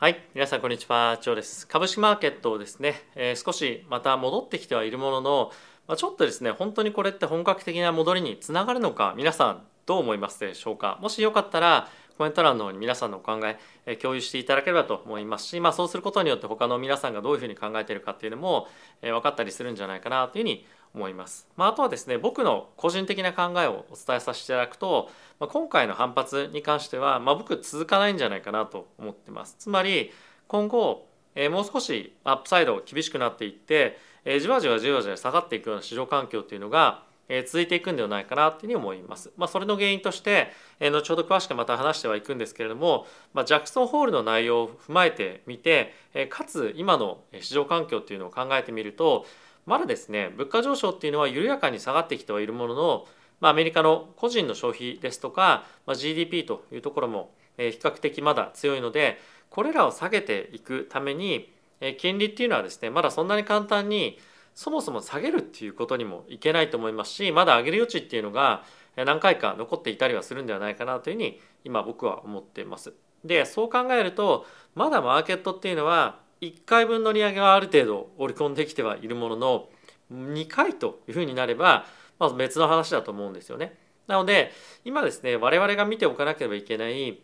はい皆さんこんにちはジョーです。株式マーケットをですね、えー、少しまた戻ってきてはいるものの、まあ、ちょっとですね本当にこれって本格的な戻りにつながるのか皆さんどう思いますでしょうか。もしよかったらコメント欄の方に皆さんのお考ええ共有していただければと思いますし、まあ、そうすることによって他の皆さんがどういうふうに考えているかっていうのも、え分かったりするんじゃないかなというふうに思います。まあ、あとはですね僕の個人的な考えをお伝えさせていただくと、まあ、今回の反発に関しては、まあ、僕続かないんじゃないかなと思ってます。つまり今後、えー、もう少しアップサイド厳しくなっていって、えー、じわじわじわじわ下がっていくような市場環境っていうのがえ続いていくんではないかなというふうに思います。まあ、それの原因として、え後ほど詳しくまた話してはいくんですけれども、まあ、ジャクソンホールの内容を踏まえてみて、えかつ今の市場環境っていうのを考えてみるとまだですね物価上昇っていうのは緩やかに下がってきてはいるものの、まあ、アメリカの個人の消費ですとか、まあ、GDP というところも、比較的まだ強いのでこれらを下げていくために、金利っていうのはですねまだそんなに簡単にそもそも下げるっていうことにもいけないと思いますしまだ上げる余地っていうのが何回か残っていたりはするんではないかなというふうに今僕は思っています。でそう考えるとまだマーケットっていうのは1回分の利上げはある程度織り込んできてはいるものの2回というふうになればまず別の話だと思うんですよね。なので今ですね我々が見ておかなければいけない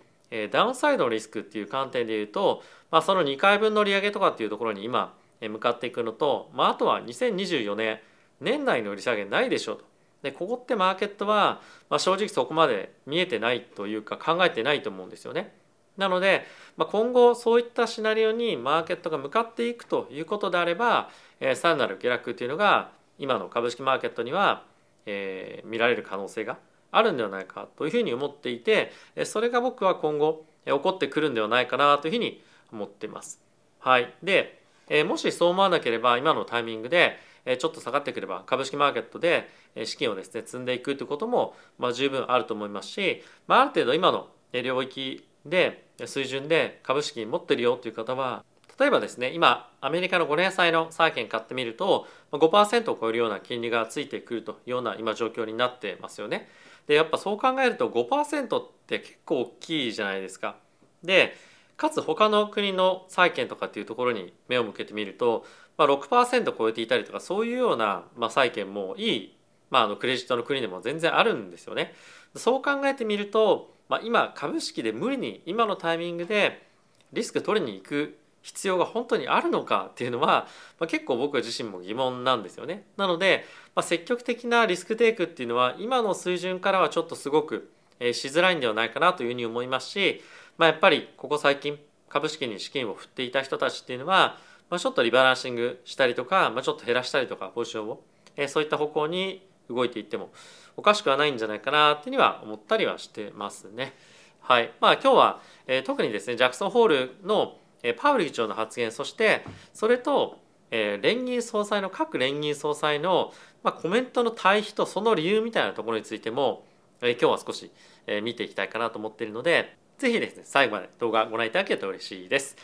ダウンサイドのリスクっていう観点でいうと、まあ、その2回分の利上げとかっていうところに今向かっていくのと、まあ、あとは2024年年内の利下げないでしょうと。でここってマーケットは、まあ、正直そこまで見えてないというか考えてないと思うんですよね。なので、まあ、今後そういったシナリオにマーケットが向かっていくということであれば、えー、さらなる下落というのが今の株式マーケットには、えー、見られる可能性があるんではないかというふうに思っていてそれが僕は今後起こってくるんではないかなというふうに思っています。はい、でえもしそう思わなければ今のタイミングでちょっと下がってくれば株式マーケットで資金をですね積んでいくということもまあ十分あると思いますし、まあ、ある程度今の領域で水準で株式持ってるよという方は例えばですね今アメリカの5年債の債券買ってみると5%を超えるような金利がついてくるというような今状況になってますよね。でやっぱそう考えると5%って結構大きいじゃないですか。でかつ他の国の債券とかっていうところに目を向けてみると、まあ、6%超えていたりとかそういうような、まあ、債券もいい、まあ、あのクレジットの国でも全然あるんですよね。そう考えてみると、まあ、今株式で無理に今のタイミングでリスク取りに行く必要が本当にあるのかっていうのは、まあ、結構僕自身も疑問なんですよね。なので、まあ、積極的なリスクテイクっていうのは今の水準からはちょっとすごくえしづらいんではないかなというふうに思いますしまあ、やっぱりここ最近株式に資金を振っていた人たちっていうのは、まあ、ちょっとリバランシングしたりとか、まあ、ちょっと減らしたりとかポジションを、えー、そういった方向に動いていってもおかしくはないんじゃないかなっていうには思ったりはしてますね。はいまあ、今日は、えー、特にですねジャクソンホールの、えー、パウル議長の発言そしてそれと、えー、連銀総裁の各連銀総裁の、まあ、コメントの対比とその理由みたいなところについても、えー、今日は少し、えー、見ていきたいかなと思っているのでぜひですね、最後まで動画ご覧いただけると嬉しいです。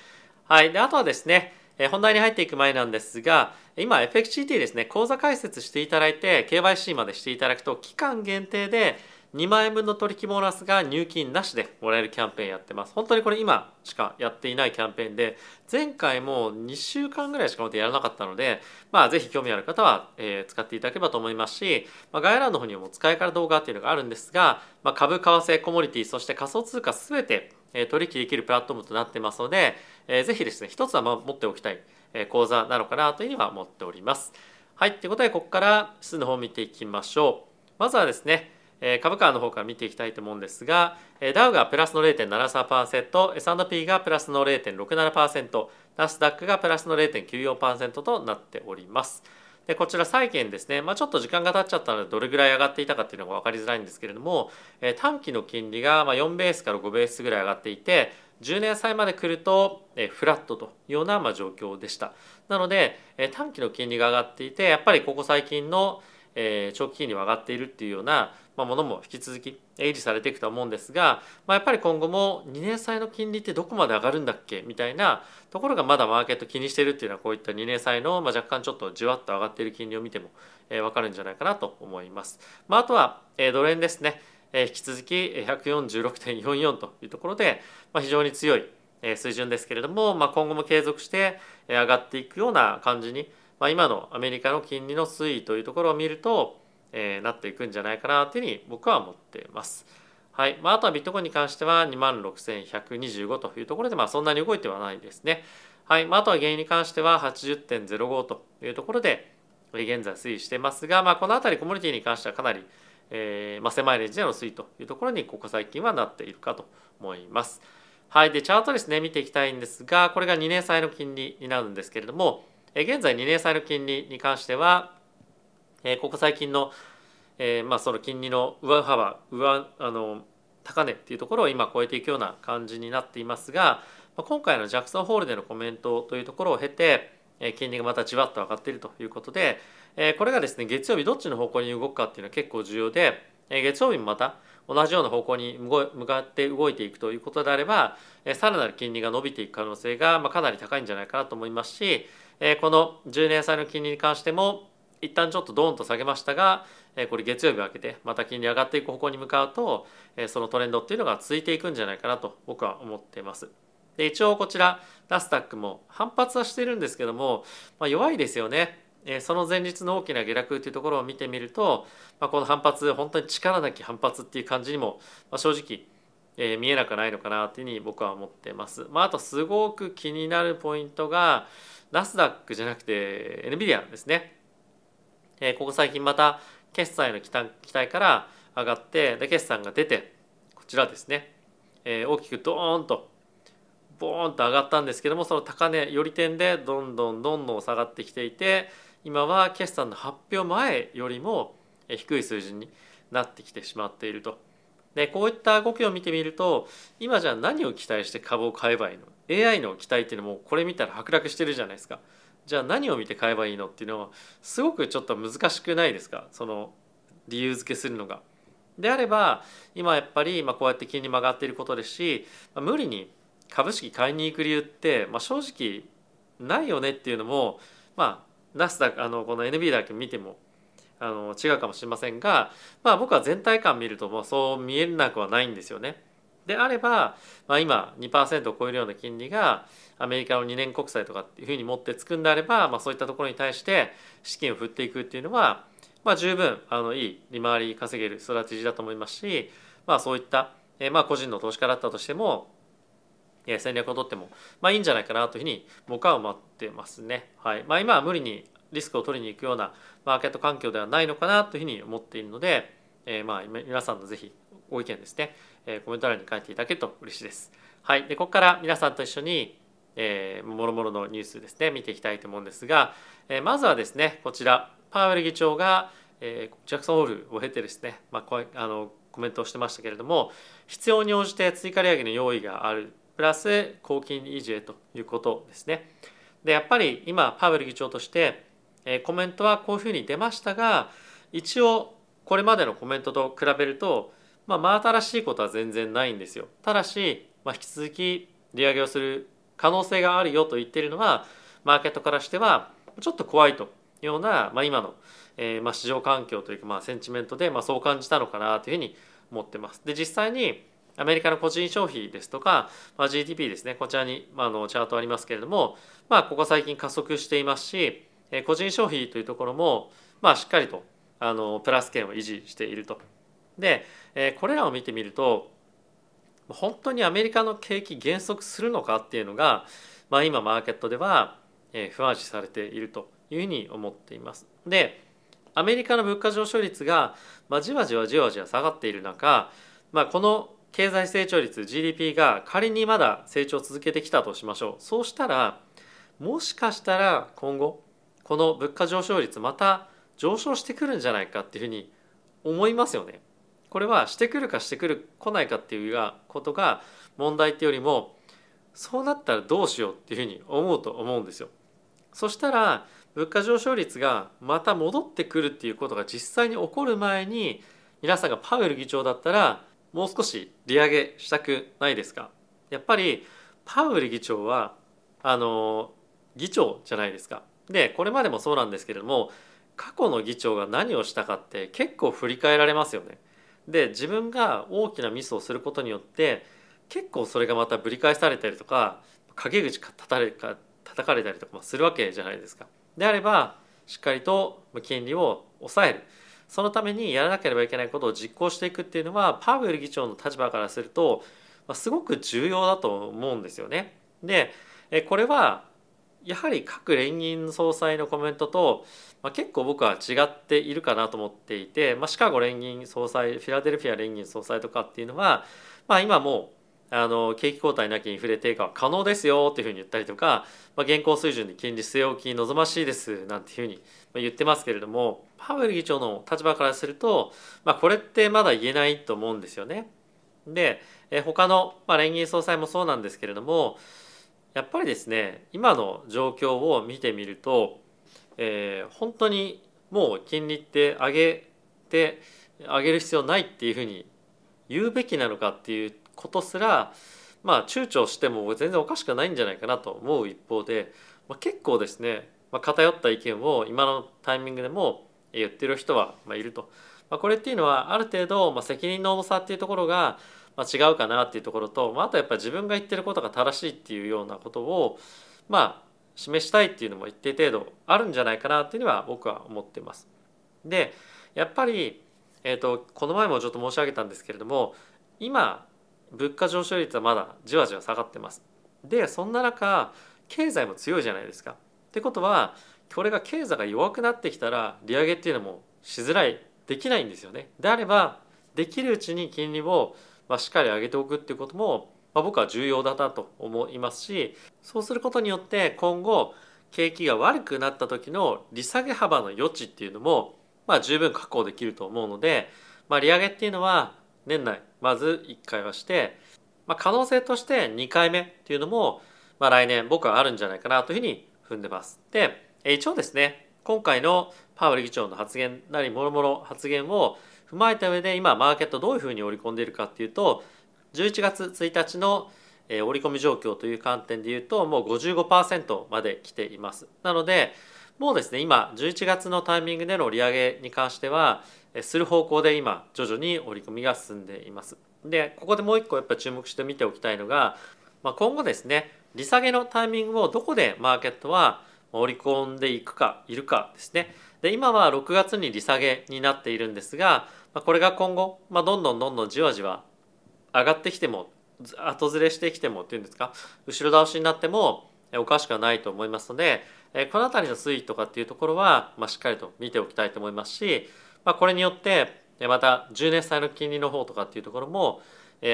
はい。で、あとはですね、え本題に入っていく前なんですが、今 FXCT ですね、口座開設していただいて、KYC までしていただくと、期間限定で2万円分の取引ボーナスが入金なしでもらえるキャンペーンやってます。本当にこれ今しかやっていないキャンペーンで、前回も2週間ぐらいしかまだやらなかったので、まあぜひ興味ある方は、え使っていただければと思いますし、まあ、概要欄の方にも使い方動画っていうのがあるんですが、まあ、株、為替、コモディティ、そして仮想通貨すべて取引できるプラットフォームとなってますので、ぜひですね、一つは持っておきたい講座なのかなというふうには思っております。はい、ということで、ここから指数の方を見ていきましょう。まずはですね、株価の方から見ていきたいと思うんですがダウがプラスの 0.73%S&P がプラスの0.67%ナスダックがプラスの0.94%となっております。でこちら債券ですね、まあ、ちょっと時間が経っちゃったのでどれぐらい上がっていたかっていうのが分かりづらいんですけれども、え短期の金利がまあ4ベースから5ベースぐらい上がっていて10年債まで来るとえフラットというようなまあ状況でした。なのでえ短期の金利が上がっていてやっぱりここ最近のえ長期金利は上がっているっていうようなまあものも引き続き維持されていくと思うんですが、まあ、やっぱり今後も2年債の金利ってどこまで上がるんだっけ？みたいなところがまだマーケット気にしてるっていうのはこういった2年債の、まあ若干ちょっとじわっと上がっている金利を見ても、えー、分かるんじゃないかなと思います。まあ、あとは、えー、ドル円ですね、えー、引き続き146.44というところで、まあ、非常に強い水準ですけれども、まあ、今後も継続して上がっていくような感じに、まあ、今のアメリカの金利の推移というところを見ると、えー、なっていくんじゃないかなというふうに僕は思っています。はいまあ、あとはビットコインに関しては2万6125というところで、まあ、そんなに動いてはないですね。はいまあ、あとは原因に関しては80.05というところで現在推移してますが、まあ、この辺りコミュニティに関してはかなり、えーまあ、狭いレンジでの推移というところにここ最近はなっているかと思います。はい、でチャートですね見ていきたいんですがこれが2年債の金利になるんですけれども現在2年債の金利に関してはここ最近の,、え、まあその金利の上幅上あの高値っていうところを今超えていくような感じになっていますが今回のジャクソンホールでのコメントというところを経て金利がまたじわっと上がっているということでこれがですね月曜日どっちの方向に動くかっていうのは結構重要で月曜日もまた同じような方向に向かって動いていくということであればさらなる金利が伸びていく可能性がかなり高いんじゃないかなと思いますしこの10年債の金利に関しても一旦ちょっとドーンと下げましたがこれ月曜日を明けてまた金利上がっていく方向に向かうとそのトレンドっていうのが続いていくんじゃないかなと僕は思っています。で一応こちらナスダックも反発はしてるんですけども、まあ、弱いですよね。えその前日の大きな下落というところを見てみると、まあ、この反発本当に力なき反発っていう感じにも、まあ、正直、えー、見えなくないのかなというふうに僕は思ってます。まあ、あとすごく気になるポイントがナスダックじゃなくて NVIDIA ですね。えー、ここ最近また決済の期待期待から上がってで決算が出てこちらですね、えー、大きくドーンとボーンと上がったんですけどもその高値より点でどんどんどんどん下がってきていて今は決算の発表前よりも低い数字になってきてしまっていると。でこういった動きを見てみると今じゃあ何を期待して株を買えばいいの？AI の期待っていうのもこれ見たら剥落してるじゃないですかじゃあ何を見て買えばいいのっていうのはすごくちょっと難しくないですか？その理由付けするのが。であれば今やっぱりまあこうやって金利も上がっていることですし無理に株式買いに行く理由って、まあ、正直ないよねっていうのもまあナスダあのこの NB だけ見てもあの違うかもしれませんが、まあ、僕は全体感見るともうそう見えなくはないんですよね。であれば、まあ、今2%を超えるような金利がアメリカの2年国債とかっていうふうに持ってつくんであれば、まあ、そういったところに対して資金を振っていくっていうのは、まあ、十分あのいい利回り稼げるストラテジーだと思いますし、まあ、そういった、え、まあ個人の投資家だったとしても戦略をとっても、まあ、いいんじゃないかなというふうに僕は思ってますね。はいまあ、今は無理にリスクを取りに行くようなマーケット環境ではないのかなというふうに思っているので、えー、まあ皆さんのぜひご意見ですね、えー、コメント欄に書いていただけると嬉しいです。はい、でここから皆さんと一緒に、えー、もろもろのニュースですね見ていきたいと思うんですが、えー、まずはですねこちらパウエル議長が、えー、ジャクソンホールを経てですね、まあ、こあのコメントをしてましたけれども必要に応じて追加利上げの用意があるプラス高金維持へということですね。でやっぱり今パウエル議長として、コメントはこういうふうに出ましたが一応これまでのコメントと比べると、まあ、真新しいことは全然ないんですよ。ただし、まあ、引き続き利上げをする可能性があるよと言っているのはマーケットからしてはちょっと怖いというような、まあ、今の、えー、まあ市場環境というか、まあ、センチメントで、まあ、そう感じたのかなというふうに思ってます。で実際にアメリカの個人消費ですとか、まあ、GDP ですねこちらに、まあ、のチャートありますけれども、まあ、ここ最近加速していますしえ個人消費というところも、まあ、しっかりとあのプラス圏を維持していると。でえこれらを見てみると本当にアメリカの景気減速するのかっていうのが、まあ、今マーケットでは不安視されているというふうに思っています。でアメリカの物価上昇率が、まあ、じわじわじわじわ下がっている中、まあ、この経済成長率 GDP が仮にまだ成長を続けてきたとしましょうそうしたらもしかしたら今後この物価上昇率また上昇してくるんじゃないかっていうふうに思いますよね。これはしてくるかしてくる来ないかっていうことが問題っていうよりもそうなったらどうしようっていうふうに思うと思うんですよ。そしたら物価上昇率がまた戻ってくるっていうことが実際に起こる前に皆さんがパウエル議長だったらもう少し利上げしたくないですか？やっぱりパウエル議長はあの議長じゃないですか。でこれまでもそうなんですけれども過去の議長が何をしたかって結構振り返られますよね。で自分が大きなミスをすることによって結構それがまたぶり返されたりとか陰口か叩か叩かれたりとかもするわけじゃないですか。であればしっかりと金利を抑えるそのためにやらなければいけないことを実行していくっていうのはパウエル議長の立場からするとすごく重要だと思うんですよね。でこれはやはり各連銀総裁のコメントと、まあ、結構僕は違っているかなと思っていて、まあ、シカゴ連銀総裁フィラデルフィア連銀総裁とかっていうのは、まあ、今もあの景気後退なきインフレ低下は可能ですよっていうふうに言ったりとか、まあ、現行水準で金利据え置き望ましいですなんていうふうに言ってますけれどもパウエル議長の立場からすると、まあ、これってまだ言えないと思うんですよね。で他の、まあ、連銀総裁もそうなんですけれどもやっぱりですね今の状況を見てみると、えー、本当にもう金利って上げて上げる必要ないっていうふうに言うべきなのかっていうことすらまあ躊躇しても全然おかしくないんじゃないかなと思う一方で、まあ、結構ですね、まあ、偏った意見を今のタイミングでも言ってる人はまいると。まあ、これっていうのはある程度、まあ、責任の重さっていうところがまあ、違うかなっていうところと、まあ、あとやっぱり自分が言ってることが正しいっていうようなことをまあ示したいっていうのも一定程度あるんじゃないかなっていうのは僕は思ってます。でやっぱり、えーと、この前もちょっと申し上げたんですけれども今物価上昇率はまだじわじわ下がってます。でそんな中経済も強いじゃないですか。ってことはこれが経済が弱くなってきたら利上げっていうのもしづらいできないんですよね。であればできるうちに金利をまあ、しっかり上げておくっていうことも、まあ、僕は重要だなと思いますしそうすることによって今後景気が悪くなった時の利下げ幅の余地っていうのも、まあ、十分確保できると思うので、まあ、利上げっていうのは年内まず1回はして、まあ、可能性として2回目っていうのも、まあ、来年僕はあるんじゃないかなというふうに踏んでます。で一応ですね今回のパウエル議長の発言なりもろもろ発言を踏まえた上で今マーケットどういうふうに織り込んでいるかっていうと11月1日の織り込み状況という観点でいうともう55%まで来ています。なのでもうですね今11月のタイミングでの利上げに関してはする方向で今徐々に織り込みが進んでいます。でここでもう一個やっぱ注目して見ておきたいのが、まあ、今後ですね利下げのタイミングをどこでマーケットは織り込んでいくかいるかですね。で今は6月に利下げになっているんですが、これが今後、まあ、どんどんどんどんじわじわ上がってきても後ずれしてきてもっていうんですか後ろ倒しになってもおかしくはないと思いますのでこの辺りの推移とかっていうところは、まあ、しっかりと見ておきたいと思いますし、まあ、これによってまた10年債の金利の方とかっていうところも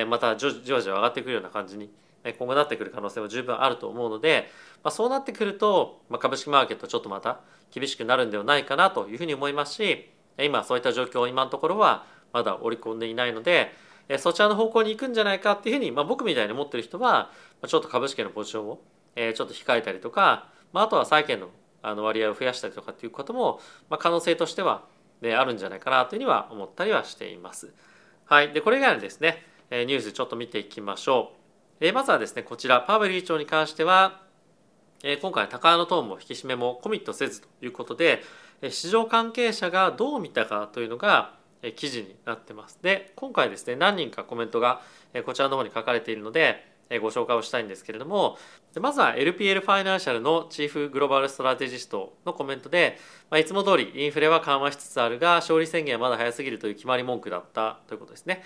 またじわじわ上がってくるような感じに今後なってくる可能性も十分あると思うので、まあ、そうなってくると、まあ、株式マーケットちょっとまた厳しくなるんではないかなというふうに思いますし今そういった状況を今のところはまだ織り込んでいないのでそちらの方向に行くんじゃないかっていうふうに、まあ、僕みたいに持ってる人はちょっと株式のポジションをちょっと控えたりとか、まあ、あとは債券のあの割合を増やしたりとかっていうことも、ま、可能性としては、ね、あるんじゃないかなというふうには思ったりはしています。はい、でこれ以外のですねニュースちょっと見ていきましょう。えまずはですねこちらパウエル議長に関してはえ今回高のトーンも引き締めもコミットせずということでえ市場関係者がどう見たかというのがえ記事になってます。で今回ですね何人かコメントがえこちらの方に書かれているのでえご紹介をしたいんですけれどもまずは LPL ファイナンシャルのチーフグローバルストラテジストのコメントで、まあ、いつも通りインフレは緩和しつつあるが勝利宣言はまだ早すぎるという決まり文句だったということですね。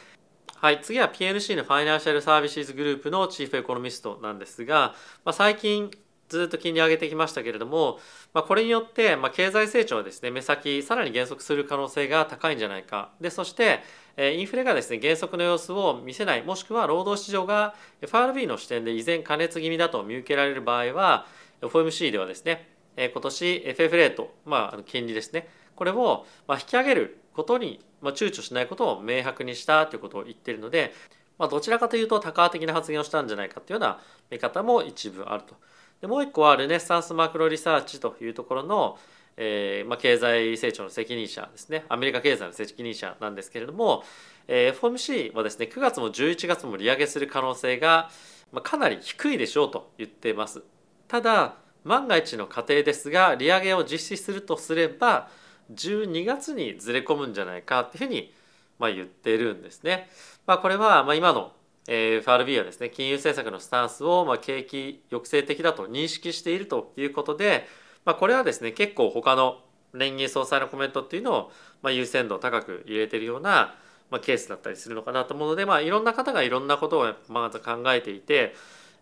はい、次は PNC のファイナンシャルサービスグループのチーフエコノミストなんですが、まあ、最近ずっと金利上げてきましたけれども、まあ、これによって、まあ、経済成長はですね目先さらに減速する可能性が高いんじゃないか。でそしてインフレがですね減速の様子を見せないもしくは労働市場が FRB の視点で依然加熱気味だと見受けられる場合は FOMC ではですね今年 FF レート、まあ、金利ですねこれをま引き上げることにまあ躊躇しないことを明白にしたということを言ってるので、まあ、どちらかというと多価的な発言をしたんじゃないかというような見方も一部あると。でもう一個はルネッサンスマクロリサーチというところの、えーまあ、経済成長の責任者ですねアメリカ経済の責任者なんですけれども、えー、FOMC はですね9月も11月も利上げする可能性が、まあ、かなり低いでしょうと言っていますただ万が一の過程ですが利上げを実施するとすれば12月にずれ込むんじゃないかっていうふうに、まあ、言ってるんですね。まあ、これはまあ今の、FRB はですね金融政策のスタンスを、まあ、景気抑制的だと認識しているということで、まあ、これはですね結構他の連銀総裁のコメントっていうのを、まあ、優先度高く入れてるような、まあ、ケースだったりするのかなと思うので、まあ、いろんな方がいろんなことをまず考えていて、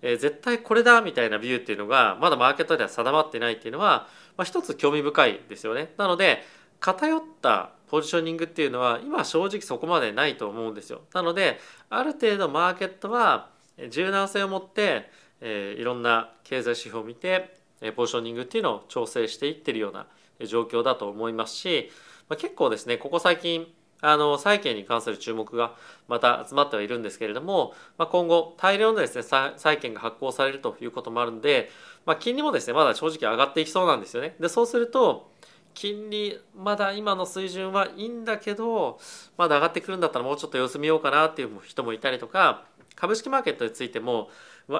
え、絶対これだみたいなビューっていうのがまだマーケットでは定まってないっていうのは、まあ、一つ興味深いですよね。なので偏ったポジショニングっていうのは今正直そこまでないと思うんですよ。なのである程度マーケットは柔軟性を持って、えー、いろんな経済指標を見てポジショニングっていうのを調整していってるような状況だと思いますし、まあ、結構ですねここ最近あの債券に関する注目がまた集まってはいるんですけれども、まあ、今後大量のですね債券が発行されるということもあるので、まあ、金利もですねまだ正直上がっていきそうなんですよね。でそうすると金利まだ今の水準はいいんだけどまだ上がってくるんだったらもうちょっと様子見ようかなっていう人もいたりとか株式マーケットについても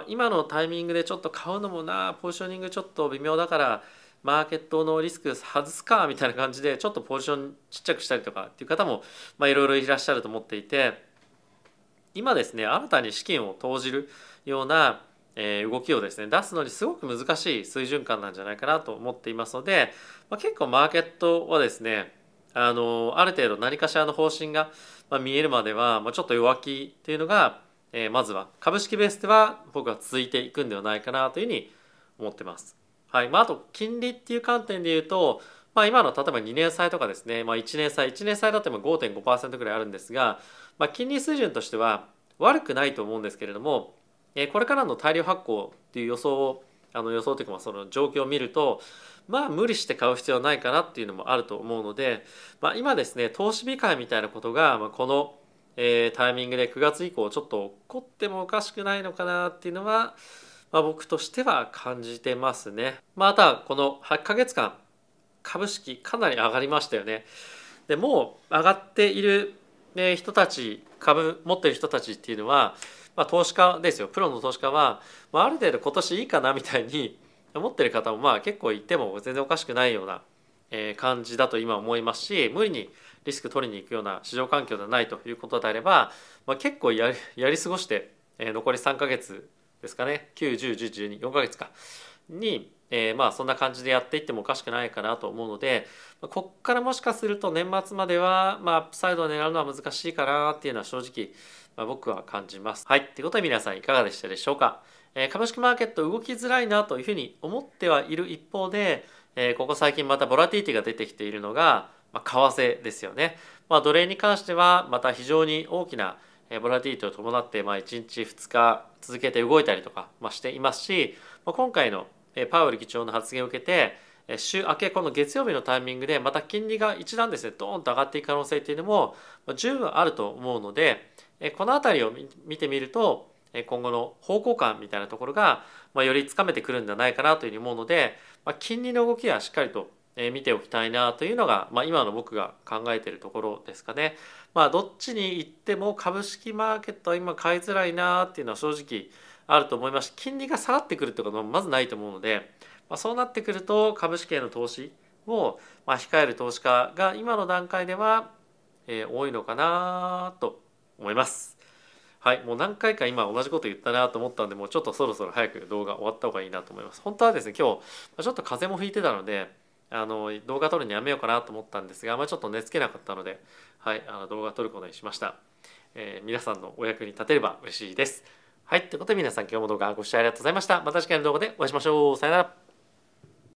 今のタイミングでちょっと買うのもなポジショニングちょっと微妙だからマーケットのリスク外すかみたいな感じでちょっとポジションちっちゃくしたりとかっていう方もいろいろいらっしゃると思っていて今ですね新たに資金を投じるようなえ動きをですね出すのにすごく難しい水準感なんじゃないかなと思っていますので、まあ、結構マーケットはですねあのある程度何かしらの方針が見えるまでは、まあ、ちょっと弱気っていうのが、えー、まずは株式ベースでは僕は続いていくんではないかなというふうに思ってます。はいまあ、あと金利っていう観点で言うと、まあ、今の例えば2年債とかですね、まあ、1年債1年債だって5.5%ぐらいあるんですが、まあ、金利水準としては悪くないと思うんですけれども、え、これからの大量発行っていう予想をあの予想というかその状況を見るとまあ無理して買う必要はないかなっていうのもあると思うので、まあ、今ですね投資控えみたいなことが、まあ、この、えー、タイミングで9月以降ちょっと起こってもおかしくないのかなっていうのはまあ、僕としては感じてますね。またこの8ヶ月間株式かなり上がりましたよね。でもう上がっている人たち株持ってる人たちっていうのは、まあ、投資家ですよ。プロの投資家は、まあ、ある程度今年いいかなみたいに 思ってる方もまあ結構いても全然おかしくないような感じだと今思いますし無理にリスク取りに行くような市場環境ではないということであれば、まあ、結構やりやり過ごして残り3ヶ月ですかね。9101112ヶ月か。に、えー、まあそんな感じでやっていってもおかしくないかなと思うのでこっからもしかすると年末までは、まあ、アップサイドを狙うのは難しいかなっていうのは正直、まあ、僕は感じます。はい。ということで皆さんいかがでしたでしょうか？えー、株式マーケット動きづらいなというふうに思ってはいる一方で、えー、ここ最近またボラティティが出てきているのが、まあ、為替ですよね。まあ、奴隷に関してはまた非常に大きなボラティティを伴ってまあ1日2日続けて動いたりとかましていますしま今回のパウエル議長の発言を受けて週明けこの月曜日のタイミングでまた金利が一段ですねドーンと上がっていく可能性っていうのも十分あると思うのでこの辺りを見てみると今後の方向感みたいなところがよりつかめてくるんじゃないかなというふうに思うので金利の動きはしっかりと見ておきたいなというのが、ま、今の僕が考えてるところですかね。まあ、どっちに行っても株式マーケットは今買いづらいなっていうのは正直あると思いますし金利が下がってくるってことはまずないと思うので、まあ、そうなってくると株式への投資をま控える投資家が今の段階では、え、多いのかなと思います。はい、もう何回か今同じこと言ったなと思ったんでもうちょっとそろそろ早く動画終わった方がいいなと思います。本当はですね今日ちょっと風も吹いてたのであの動画撮るのやめようかなと思ったんですが、まあ、ちょっと寝つけなかったので、はい、あの動画撮ることにしました、えー、皆さんのお役に立てれば嬉しいです。はいということで皆さん今日も動画ご視聴ありがとうございました。また次回の動画でお会いしましょう。さよなら。